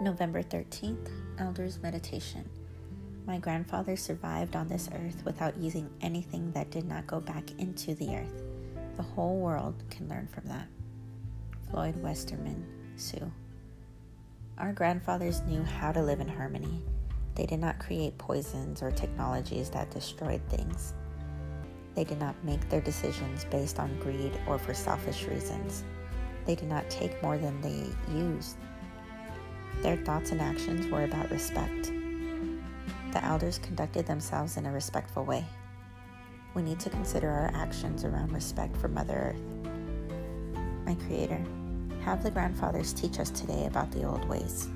November 13th, Elders Meditation. My grandfather survived on this earth without using anything that did not go back into the earth. The whole world can learn from that. Floyd Westerman, Sioux. Our grandfathers knew how to live in harmony. They did not create poisons or technologies that destroyed things. They did not make their decisions based on greed or for selfish reasons. They did not take more than they used. Their thoughts and actions were about respect. The elders conducted themselves in a respectful way. We need to consider our actions around respect for Mother Earth. My Creator, have the grandfathers teach us today about the old ways.